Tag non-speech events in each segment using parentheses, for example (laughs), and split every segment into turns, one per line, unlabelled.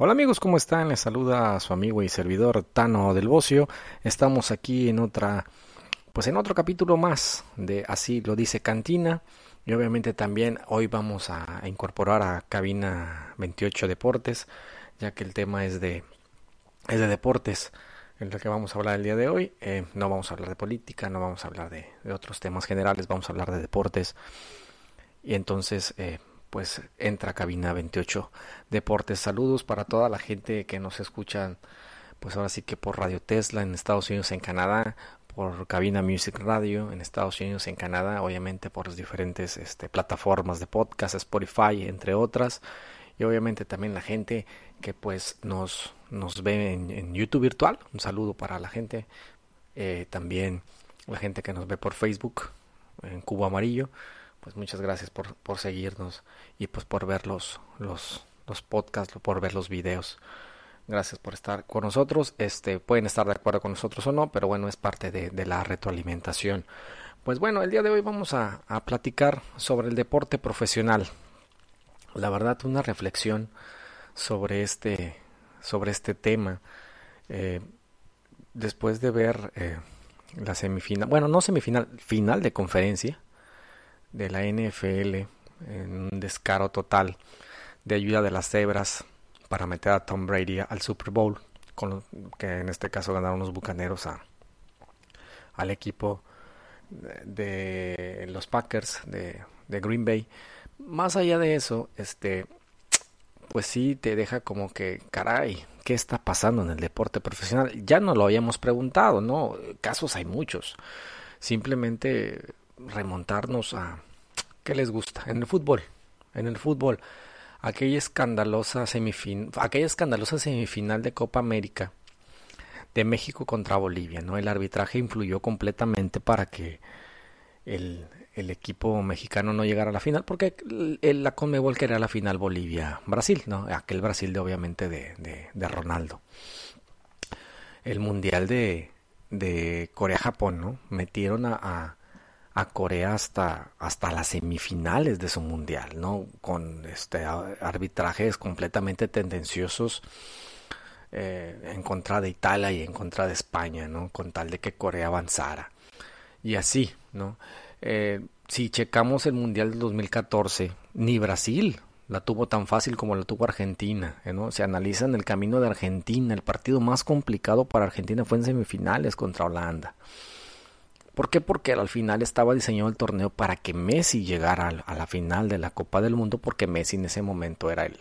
Hola amigos, ¿cómo están? Les saluda a su amigo y servidor Tano del Bocio. Estamos aquí en otra, pues en otro capítulo más de Así lo dice Cantina. Y obviamente también hoy vamos a incorporar a Cabina 28 Deportes, ya que el tema es de, es de deportes en lo que vamos a hablar el día de hoy. Eh, no vamos a hablar de política, no vamos a hablar de, otros temas generales, vamos a hablar de deportes. Y entonces, eh, pues entra cabina 28 Deportes. Saludos para toda la gente que nos escucha, pues ahora sí que por Radio Tesla en Estados Unidos, en Canadá, por Cabina Music Radio en Estados Unidos, en Canadá, obviamente por las diferentes este, plataformas de podcast, Spotify, entre otras, y obviamente también la gente que pues nos, nos ve en, YouTube virtual. Un saludo para la gente, eh, también la gente que nos ve por Facebook en Cubo Amarillo pues muchas gracias por, por seguirnos y pues por ver los, los, los podcasts, por ver los videos. Gracias por estar con nosotros. Este, pueden estar de acuerdo con nosotros o no, pero bueno, es parte de, la retroalimentación. Pues bueno, el día de hoy vamos a, a, platicar sobre el deporte profesional. La verdad, una reflexión sobre este, sobre este tema. Eh, después de ver eh, la semifinal, bueno, no semifinal, final de conferencia, de la NFL en un descaro total de ayuda de las cebras para meter a Tom Brady al Super Bowl, con que en este caso ganaron los Bucaneros a, al equipo de, los Packers de, Green Bay. Más allá de eso, este, pues sí te deja como que, caray, ¿qué está pasando en el deporte profesional? Ya no lo habíamos preguntado, ¿no? Casos hay muchos. Simplemente remontarnos a qué les gusta en el fútbol, en el fútbol, aquella escandalosa semifin aquella escandalosa semifinal de Copa América de México contra Bolivia, ¿no? El arbitraje influyó completamente para que el, el equipo mexicano no llegara a la final, porque el, la Conmebol quería la final Bolivia-Brasil, ¿no? Aquel Brasil de obviamente de, de, Ronaldo. El Mundial de, de Corea-Japón, ¿no? Metieron a, Corea hasta, hasta las semifinales de su mundial, ¿no? Con este arbitrajes completamente tendenciosos eh, en contra de Italia y en contra de España, ¿no? Con tal de que Corea avanzara. Y así, ¿no? Eh, si checamos el mundial del 2014, ni Brasil la tuvo tan fácil como la tuvo Argentina. ¿no? Se analiza en el camino de Argentina. El partido más complicado para Argentina fue en semifinales contra Holanda. ¿Por qué? Porque al final estaba diseñado el torneo para que Messi llegara a la final de la Copa del Mundo, porque Messi en ese momento era el,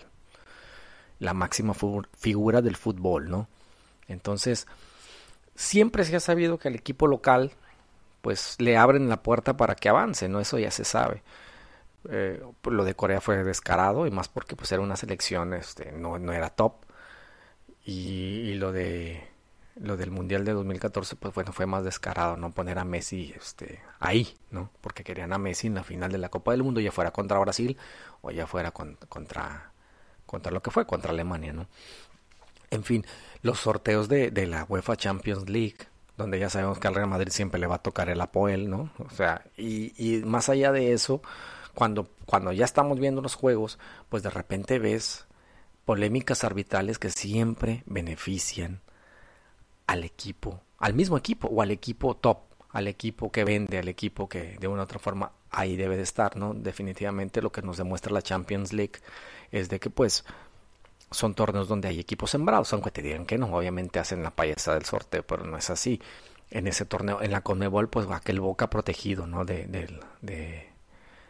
la máxima figura del fútbol, ¿no? Entonces, siempre se ha sabido que el equipo local, pues le abren la puerta para que avance, ¿no? Eso ya se sabe. Eh, lo de Corea fue descarado y más porque pues era una selección este no, no era top y, lo de lo del mundial de 2014 pues bueno fue más descarado no poner a Messi este ahí no porque querían a Messi en la final de la Copa del Mundo ya fuera contra Brasil o ya fuera contra contra lo que fue contra Alemania no en fin los sorteos de, de la UEFA Champions League donde ya sabemos que al Real Madrid siempre le va a tocar el Apoel no o sea y, y más allá de eso cuando, cuando ya estamos viendo los juegos, pues de repente ves polémicas arbitrales que siempre benefician al equipo, al mismo equipo o al equipo top, al equipo que vende, al equipo que de una u otra forma ahí debe de estar, ¿no? Definitivamente lo que nos demuestra la Champions League es de que pues son torneos donde hay equipos sembrados, aunque te digan que no, obviamente hacen la payasa del sorteo, pero no es así. En ese torneo, en la Conmebol, pues aquel Boca protegido, ¿no? De, de, de,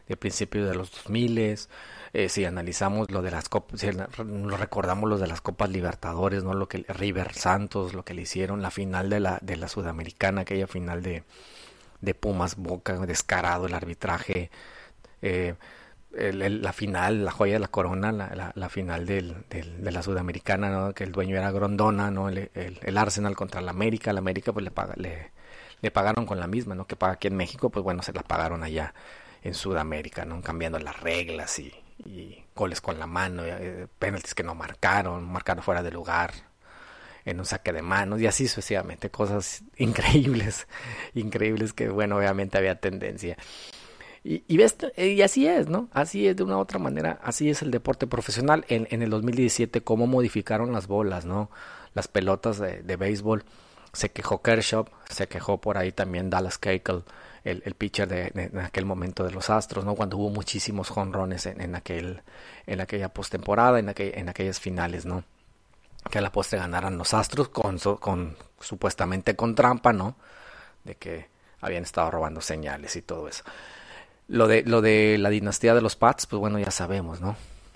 de principios de los 2000, eh, si analizamos lo de las copas, si recordamos lo de las copas Libertadores, no lo que River Santos, lo que le hicieron, la final de la, de la Sudamericana, aquella final de, de Pumas Boca, descarado el arbitraje, eh, la final, la joya de la corona, la, la, final del, de la Sudamericana, ¿no? que el dueño era Grondona, ¿no? El, el, Arsenal contra la América, la América pues le, paga, le, le pagaron con la misma, ¿no? que paga aquí en México, pues bueno, se la pagaron allá en Sudamérica, ¿no? Cambiando las reglas y, goles con la mano, eh, penaltis que no marcaron, marcaron fuera de lugar, en un saque de manos y así sucesivamente, cosas (laughs) increíbles, increíbles que bueno, obviamente había tendencia. Y, ves, y así es, ¿no? Así es de una u otra manera, así es el deporte profesional. En, en el 2017, cómo modificaron las bolas, ¿no? Las pelotas de, de béisbol. Se quejó Kershaw, se quejó por ahí también Dallas Keuchel, el, el pitcher de, en aquel momento de los Astros, ¿no? Cuando hubo muchísimos jonrones en, en, aquel, en aquella postemporada, en, aquel, en aquellas finales, ¿no? Que a la postre ganaran los Astros con, con supuestamente con trampa, ¿no? De que habían estado robando señales y todo eso. Lo de, lo de la dinastía de los Pats, pues bueno, ya sabemos, ¿no?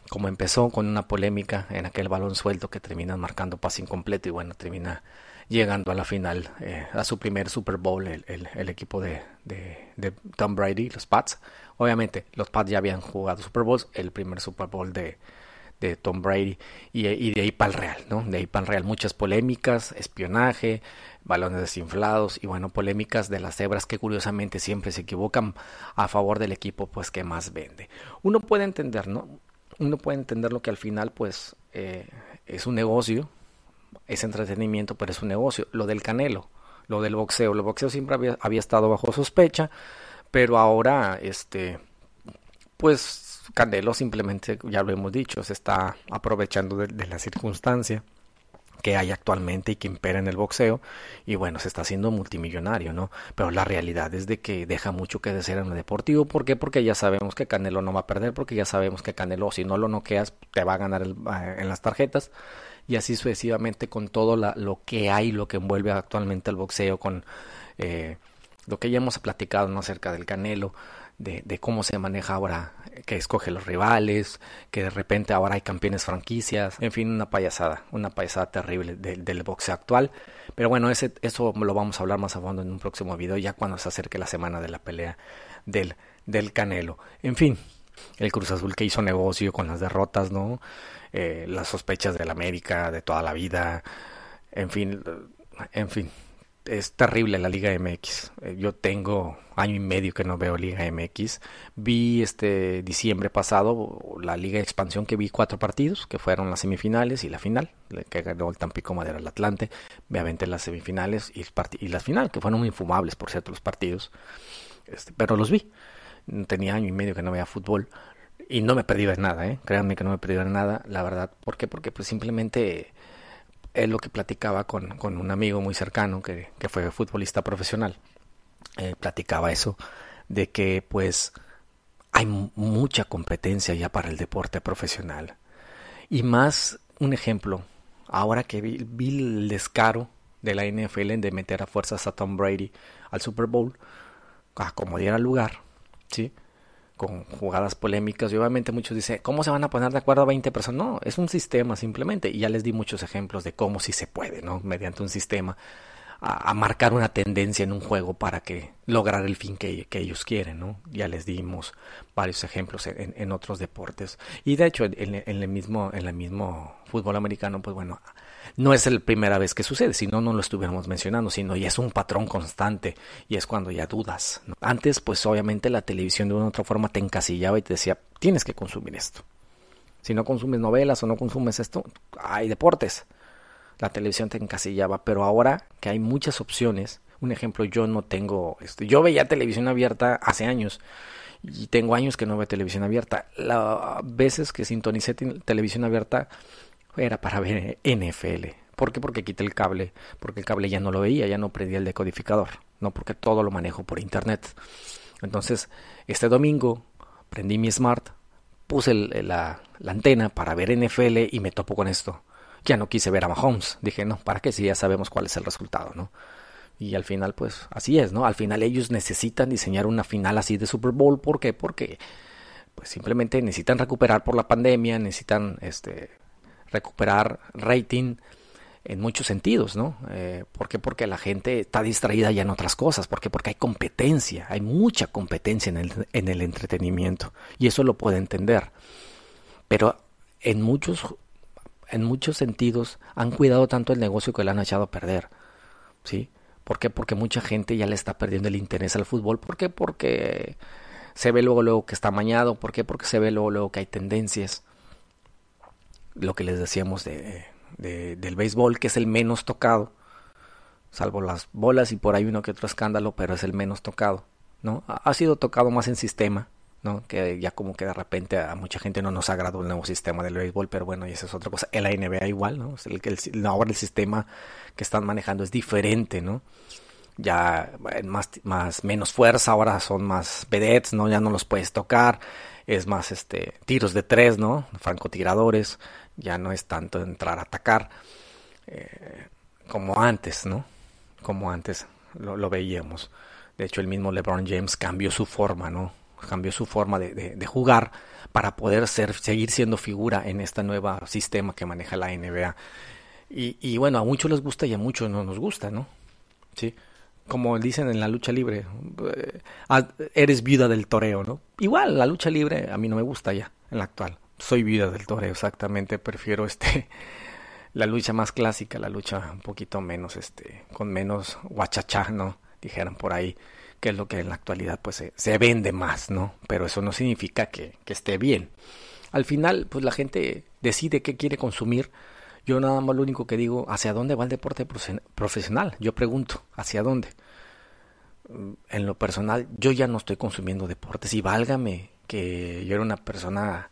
Como empezó con una polémica en aquel balón suelto que termina marcando pase incompleto y bueno, termina llegando a la final, eh, a su primer Super Bowl, el, equipo de, Tom Brady, los Pats. Obviamente, los Pats ya habían jugado Super Bowls, el primer Super Bowl de, Tom Brady y, y de ahí para el Real, ¿no? De ahí para el Real muchas polémicas, espionaje, balones desinflados y bueno, polémicas de las cebras que curiosamente siempre se equivocan a favor del equipo pues que más vende. Uno puede entender, ¿no? Uno puede entender lo que al final pues eh, es un negocio, es entretenimiento, pero es un negocio. Lo del canelo, lo del boxeo, el boxeo siempre había, había estado bajo sospecha, pero ahora este pues Canelo simplemente, ya lo hemos dicho, se está aprovechando de, la circunstancia que hay actualmente y que impera en el boxeo y bueno, se está haciendo multimillonario, ¿no? Pero la realidad es de que deja mucho que desear en el deportivo, ¿por qué? Porque ya sabemos que Canelo no va a perder, porque ya sabemos que Canelo si no lo noqueas te va a ganar el, eh, en las tarjetas y así sucesivamente con todo la, lo que hay, lo que envuelve actualmente el boxeo con eh, lo que ya hemos platicado ¿no? acerca del Canelo, de, de, cómo se maneja ahora, que escoge los rivales, que de repente ahora hay campeones franquicias, en fin, una payasada, una payasada terrible de, del boxeo actual. Pero bueno, ese, eso lo vamos a hablar más a fondo en un próximo video, ya cuando se acerque la semana de la pelea del, del Canelo. En fin, el Cruz Azul que hizo negocio con las derrotas, ¿no? Eh, las sospechas del América de toda la vida, en fin, en fin, es terrible la Liga MX. Eh, yo tengo año y medio que no veo Liga MX. Vi este diciembre pasado la Liga de Expansión que vi cuatro partidos, que fueron las semifinales y la final, que ganó el Tampico Madera el Atlante. Me aventé las semifinales y, y las finales, que fueron muy infumables, por cierto, los partidos. Este, pero los vi. Tenía año y medio que no veía fútbol. Y no me de nada, ¿eh? Créanme que no me de nada, la verdad. ¿Por qué? Porque pues simplemente es lo que platicaba con, con un amigo muy cercano que, que fue futbolista profesional. Eh, platicaba eso, de que pues hay mucha competencia ya para el deporte profesional. Y más un ejemplo, ahora que vi, vi el descaro de la NFL de meter a fuerzas a Tom Brady al Super Bowl, a como diera lugar, ¿sí? Con jugadas polémicas y obviamente muchos dicen, ¿cómo se van a poner de acuerdo a 20 personas? No, es un sistema simplemente y ya les di muchos ejemplos de cómo sí se puede, ¿no? Mediante un sistema a, marcar una tendencia en un juego para que lograr el fin que, ellos quieren, ¿no? Ya les dimos varios ejemplos en, otros deportes y de hecho en, el mismo en el mismo fútbol americano, pues bueno, no es la primera vez que sucede, si no, no lo estuviéramos mencionando, sino ya es un patrón constante y es cuando ya dudas. Antes, pues obviamente la televisión de una u otra forma te encasillaba y te decía, tienes que consumir esto. Si no consumes novelas o no consumes esto, hay deportes. La televisión te encasillaba, pero ahora que hay muchas opciones, un ejemplo, yo no tengo, este, yo veía televisión abierta hace años y tengo años que no veo televisión abierta. Las veces que sintonicé televisión abierta era para ver NFL. ¿Por qué? Porque quité el cable, porque el cable ya no lo veía, ya no prendía el decodificador, no porque todo lo manejo por internet. Entonces, este domingo prendí mi smart, puse la, la, antena para ver NFL y me topo con esto. Ya no quise ver a Mahomes. Dije, no, ¿para qué si ya sabemos cuál es el resultado, no? Y al final, pues, así es, ¿no? Al final ellos necesitan diseñar una final así de Super Bowl. ¿Por qué? Porque pues simplemente necesitan recuperar por la pandemia, necesitan este recuperar rating en muchos sentidos, ¿no? Eh, ¿Por qué? Porque la gente está distraída ya en otras cosas. ¿Por qué? Porque hay competencia, hay mucha competencia en el, en el entretenimiento. Y eso lo puede entender. Pero en muchos, en muchos sentidos han cuidado tanto el negocio que le han echado a perder. ¿Sí? ¿Por qué? Porque mucha gente ya le está perdiendo el interés al fútbol. ¿Por qué? Porque se ve luego, luego que está mañado. ¿Por qué? Porque se ve luego, luego que hay tendencias lo que les decíamos de, de, del béisbol, que es el menos tocado, salvo las bolas y por ahí uno que otro escándalo, pero es el menos tocado. ¿no? Ha sido tocado más en sistema, ¿no? Que ya como que de repente a mucha gente no nos agradó el nuevo sistema del béisbol, pero bueno, y esa es otra cosa. En la NBA igual, ¿no? El, el, ahora el sistema que están manejando es diferente, ¿no? Ya más, más, menos fuerza, ahora son más vedettes, ¿no? Ya no los puedes tocar, es más, este, tiros de tres, ¿no? Francotiradores, ya no es tanto entrar a atacar, eh, como antes, ¿no? Como antes lo, lo veíamos. De hecho, el mismo LeBron James cambió su forma, ¿no? Cambió su forma de, jugar para poder ser, seguir siendo figura en este nuevo sistema que maneja la NBA. Y, bueno, a muchos les gusta y a muchos no nos gusta, ¿no? Sí. Como dicen en la lucha libre, eh, eres viuda del toreo, ¿no? Igual, la lucha libre a mí no me gusta ya, en la actual. Soy viuda del toreo, exactamente. Prefiero este (laughs) la lucha más clásica, la lucha un poquito menos, este, con menos guachachá, ¿no? Dijeron por ahí que es lo que en la actualidad pues se, vende más, ¿no? Pero eso no significa que, esté bien. Al final, pues la gente decide qué quiere consumir. Yo nada más lo único que digo, ¿hacia dónde va el deporte profesional? Yo pregunto, ¿hacia dónde? Mm, en lo personal, yo ya no estoy consumiendo deportes y válgame que yo era una persona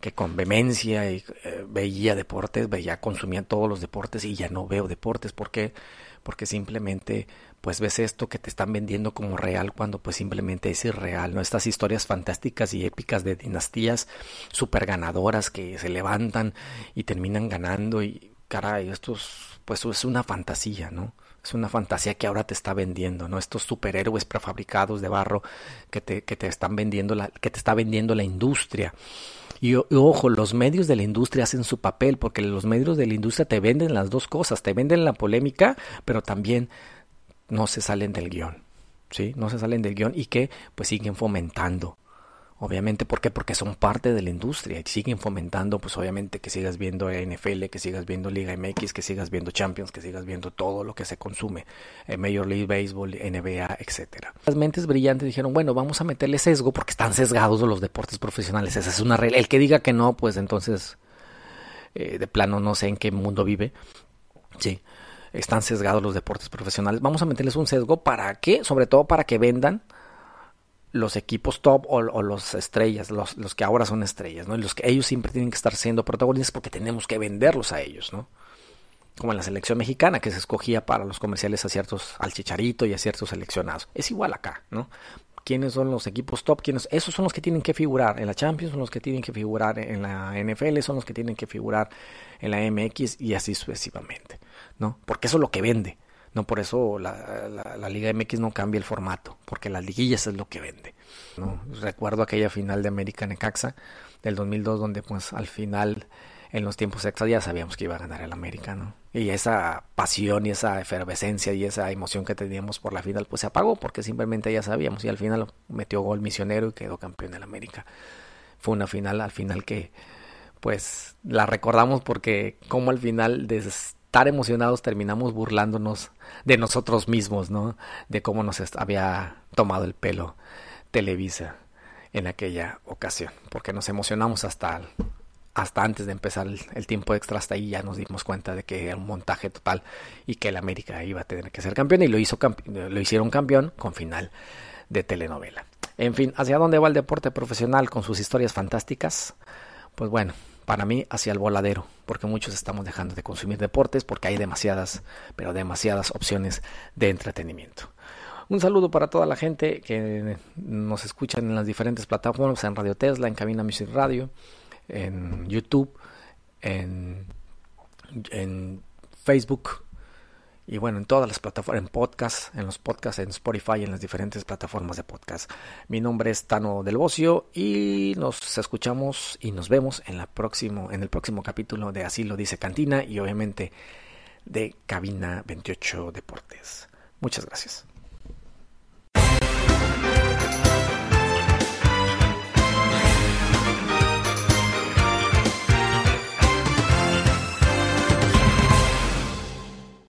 que con vehemencia y, eh, veía deportes, veía, consumía todos los deportes y ya no veo deportes. ¿Por qué? Porque simplemente pues ves esto que te están vendiendo como real cuando pues simplemente es irreal, ¿no? Estas historias fantásticas y épicas de dinastías super ganadoras que se levantan y terminan ganando y caray, esto es, pues es una fantasía, ¿no? Es una fantasía que ahora te está vendiendo, ¿no? Estos superhéroes prefabricados de barro que te, que te están vendiendo la, que te está vendiendo la industria. Y, ojo, los medios de la industria hacen su papel, porque los medios de la industria te venden las dos cosas, te venden la polémica, pero también no se salen del guion, ¿sí? No se salen del guion y que pues siguen fomentando. Obviamente, ¿por qué? Porque son parte de la industria y siguen fomentando, pues obviamente que sigas viendo NFL, que sigas viendo Liga MX, que sigas viendo Champions, que sigas viendo todo lo que se consume, eh, Major League Baseball, NBA, etcétera. Las mentes brillantes dijeron, bueno, vamos a meterle sesgo porque están sesgados los deportes profesionales. Esa es una regla. El que diga que no, pues entonces eh, de plano no sé en qué mundo vive. Sí están sesgados los deportes profesionales. Vamos a meterles un sesgo para qué, sobre todo para que vendan los equipos top o, los estrellas, los, que ahora son estrellas, ¿no? los que ellos siempre tienen que estar siendo protagonistas porque tenemos que venderlos a ellos, ¿no? Como en la selección mexicana que se escogía para los comerciales a ciertos, al chicharito y a ciertos seleccionados. Es igual acá, ¿no? quiénes son los equipos top, esos son los que tienen que figurar en la Champions, son los que tienen que figurar en la NFL, son los que tienen que figurar en la MX y así sucesivamente, ¿no? Porque eso es lo que vende, no por eso la, la, Liga MX no cambia el formato, porque las liguillas es lo que vende, ¿no? Recuerdo aquella final de América Necaxa del 2002 donde pues al final en los tiempos extras ya sabíamos que iba a ganar el América, ¿no? Y esa pasión y esa efervescencia y esa emoción que teníamos por la final, pues se apagó porque simplemente ya sabíamos y al final metió gol misionero y quedó campeón del América. Fue una final al final que pues la recordamos porque como al final de estar emocionados terminamos burlándonos de nosotros mismos, ¿no? De cómo nos había tomado el pelo Televisa en aquella ocasión, porque nos emocionamos hasta hasta antes de empezar el, tiempo extra, hasta ahí ya nos dimos cuenta de que era un montaje total y que el América iba a tener que ser campeón y lo, hizo lo hicieron campeón con final de telenovela. En fin, ¿hacia dónde va el deporte profesional con sus historias fantásticas? Pues bueno, para mí hacia el voladero, porque muchos estamos dejando de consumir deportes porque hay demasiadas, pero demasiadas opciones de entretenimiento. Un saludo para toda la gente que nos escuchan en las diferentes plataformas, en Radio Tesla, en Cabina Music Radio, en YouTube, en Facebook y bueno, en todas las plataformas, en podcast, en los podcasts, en Spotify, en las diferentes plataformas de podcast. Mi nombre es Tano del Bocio y nos escuchamos y nos vemos en, la próximo, en el próximo capítulo de Así lo dice Cantina y obviamente de Cabina 28 Deportes. Muchas gracias.